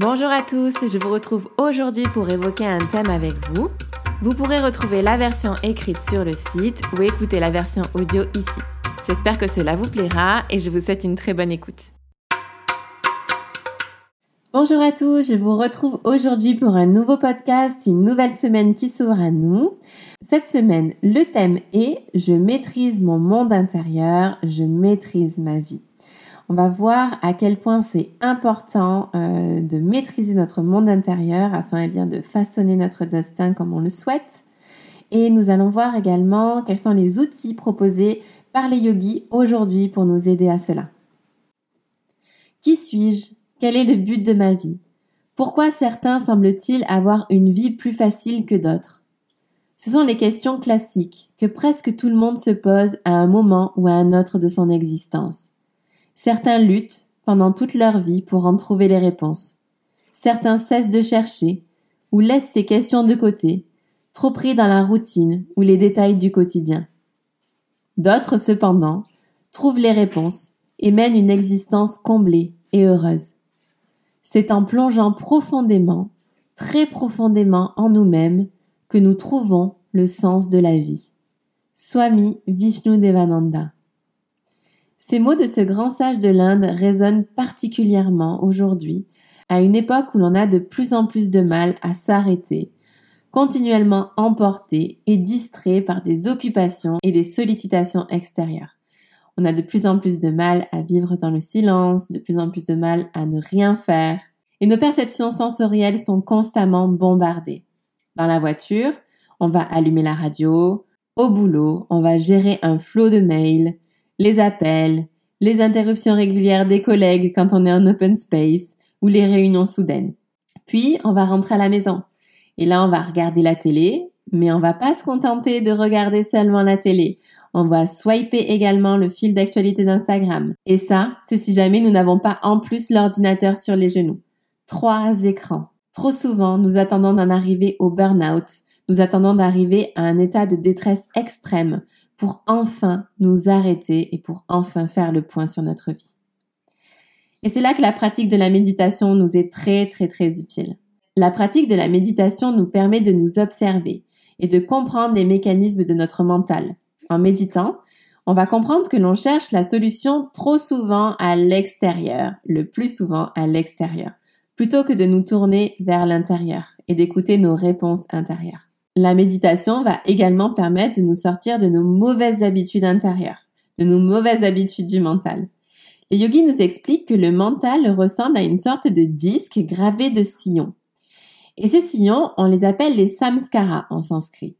Bonjour à tous, je vous retrouve aujourd'hui pour évoquer un thème avec vous. Vous pourrez retrouver la version écrite sur le site ou écouter la version audio ici. J'espère que cela vous plaira et je vous souhaite une très bonne écoute. Bonjour à tous, je vous retrouve aujourd'hui pour un nouveau podcast, une nouvelle semaine qui s'ouvre à nous. Cette semaine, le thème est Je maîtrise mon monde intérieur, je maîtrise ma vie on va voir à quel point c'est important euh, de maîtriser notre monde intérieur afin eh bien, de façonner notre destin comme on le souhaite. Et nous allons voir également quels sont les outils proposés par les yogis aujourd'hui pour nous aider à cela. Qui suis-je? Quel est le but de ma vie? Pourquoi certains semblent-ils avoir une vie plus facile que d'autres? Ce sont les questions classiques que presque tout le monde se pose à un moment ou à un autre de son existence. Certains luttent pendant toute leur vie pour en trouver les réponses. Certains cessent de chercher ou laissent ces questions de côté, trop pris dans la routine ou les détails du quotidien. D'autres, cependant, trouvent les réponses et mènent une existence comblée et heureuse. C'est en plongeant profondément, très profondément en nous-mêmes que nous trouvons le sens de la vie. Swami Vishnu Devananda. Ces mots de ce grand sage de l'Inde résonnent particulièrement aujourd'hui, à une époque où l'on a de plus en plus de mal à s'arrêter, continuellement emporté et distrait par des occupations et des sollicitations extérieures. On a de plus en plus de mal à vivre dans le silence, de plus en plus de mal à ne rien faire, et nos perceptions sensorielles sont constamment bombardées. Dans la voiture, on va allumer la radio, au boulot, on va gérer un flot de mails, les appels, les interruptions régulières des collègues quand on est en open space ou les réunions soudaines. Puis, on va rentrer à la maison. Et là, on va regarder la télé, mais on va pas se contenter de regarder seulement la télé. On va swiper également le fil d'actualité d'Instagram. Et ça, c'est si jamais nous n'avons pas en plus l'ordinateur sur les genoux. Trois écrans. Trop souvent, nous attendons d'en arriver au burn-out. Nous attendons d'arriver à un état de détresse extrême pour enfin nous arrêter et pour enfin faire le point sur notre vie. Et c'est là que la pratique de la méditation nous est très très très utile. La pratique de la méditation nous permet de nous observer et de comprendre les mécanismes de notre mental. En méditant, on va comprendre que l'on cherche la solution trop souvent à l'extérieur, le plus souvent à l'extérieur, plutôt que de nous tourner vers l'intérieur et d'écouter nos réponses intérieures. La méditation va également permettre de nous sortir de nos mauvaises habitudes intérieures, de nos mauvaises habitudes du mental. Les yogis nous expliquent que le mental ressemble à une sorte de disque gravé de sillons. Et ces sillons, on les appelle les samskaras en sanskrit.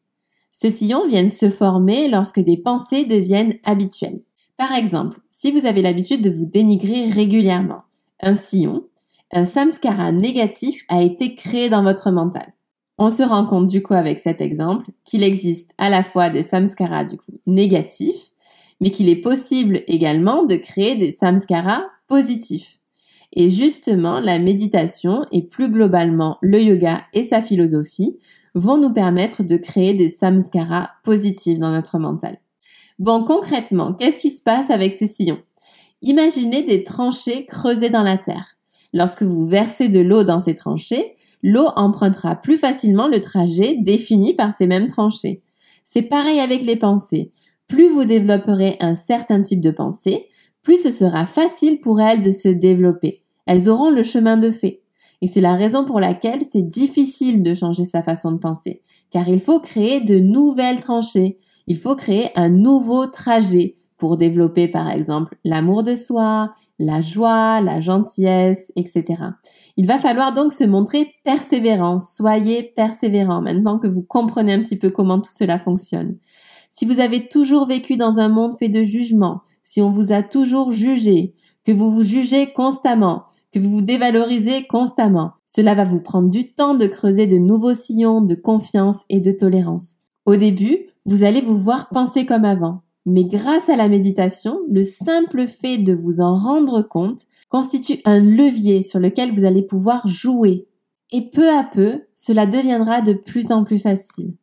Ces sillons viennent se former lorsque des pensées deviennent habituelles. Par exemple, si vous avez l'habitude de vous dénigrer régulièrement, un sillon, un samskara négatif a été créé dans votre mental. On se rend compte du coup avec cet exemple qu'il existe à la fois des samskaras négatifs, mais qu'il est possible également de créer des samskaras positifs. Et justement, la méditation et plus globalement le yoga et sa philosophie vont nous permettre de créer des samskaras positifs dans notre mental. Bon, concrètement, qu'est-ce qui se passe avec ces sillons? Imaginez des tranchées creusées dans la terre. Lorsque vous versez de l'eau dans ces tranchées, l'eau empruntera plus facilement le trajet défini par ces mêmes tranchées. C'est pareil avec les pensées. Plus vous développerez un certain type de pensée, plus ce sera facile pour elles de se développer. Elles auront le chemin de fait. Et c'est la raison pour laquelle c'est difficile de changer sa façon de penser, car il faut créer de nouvelles tranchées. Il faut créer un nouveau trajet pour développer par exemple l'amour de soi, la joie, la gentillesse, etc. Il va falloir donc se montrer persévérant. Soyez persévérant maintenant que vous comprenez un petit peu comment tout cela fonctionne. Si vous avez toujours vécu dans un monde fait de jugement, si on vous a toujours jugé, que vous vous jugez constamment, que vous vous dévalorisez constamment, cela va vous prendre du temps de creuser de nouveaux sillons de confiance et de tolérance. Au début, vous allez vous voir penser comme avant. Mais grâce à la méditation, le simple fait de vous en rendre compte constitue un levier sur lequel vous allez pouvoir jouer. Et peu à peu, cela deviendra de plus en plus facile.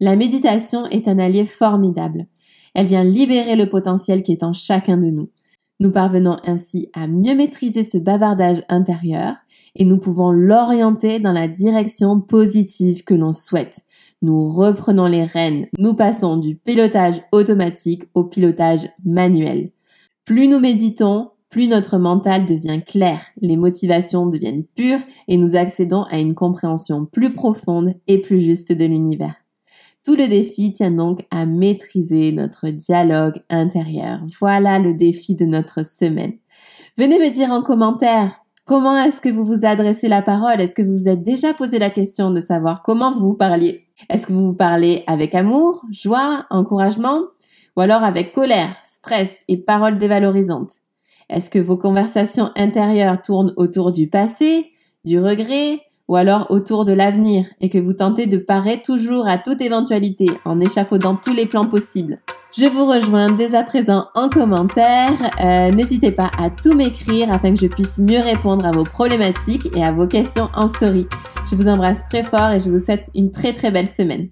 La méditation est un allié formidable. Elle vient libérer le potentiel qui est en chacun de nous. Nous parvenons ainsi à mieux maîtriser ce bavardage intérieur et nous pouvons l'orienter dans la direction positive que l'on souhaite. Nous reprenons les rênes, nous passons du pilotage automatique au pilotage manuel. Plus nous méditons, plus notre mental devient clair, les motivations deviennent pures et nous accédons à une compréhension plus profonde et plus juste de l'univers. Tout le défi tient donc à maîtriser notre dialogue intérieur. Voilà le défi de notre semaine. Venez me dire en commentaire comment est-ce que vous vous adressez la parole? Est-ce que vous vous êtes déjà posé la question de savoir comment vous parliez? Est-ce que vous vous parlez avec amour, joie, encouragement ou alors avec colère, stress et paroles dévalorisantes? Est-ce que vos conversations intérieures tournent autour du passé, du regret, ou alors autour de l'avenir et que vous tentez de parer toujours à toute éventualité en échafaudant tous les plans possibles. Je vous rejoins dès à présent en commentaire. Euh, n'hésitez pas à tout m'écrire afin que je puisse mieux répondre à vos problématiques et à vos questions en story. Je vous embrasse très fort et je vous souhaite une très très belle semaine.